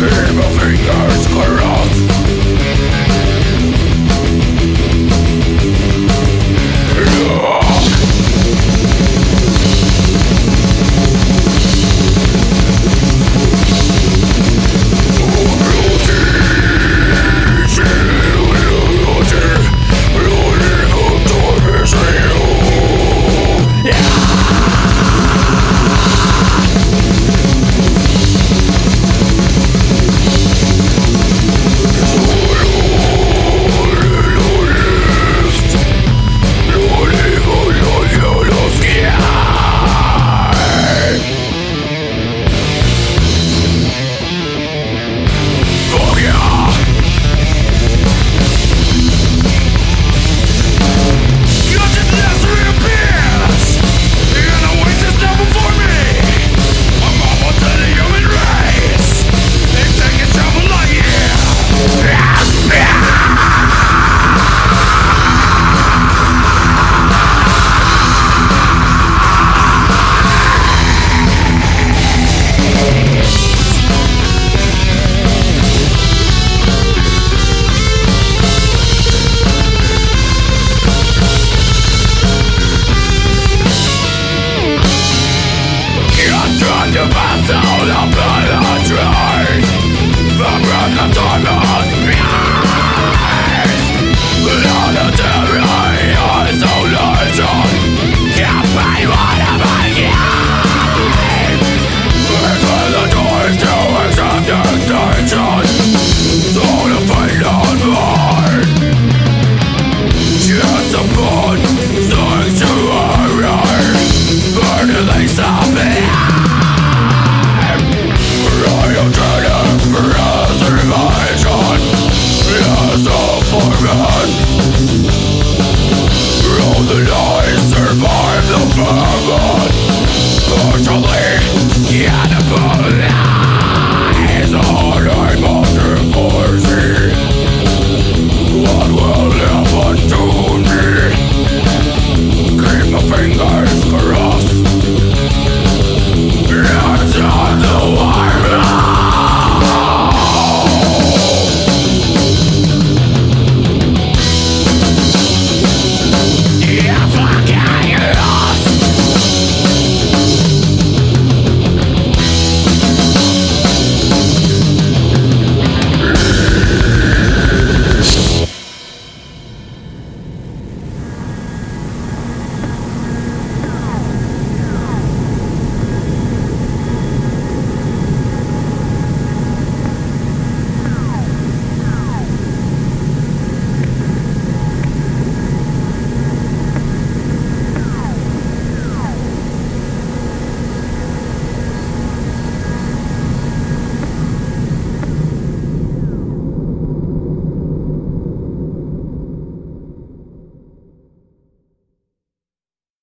Curve of fingers corrupt Roll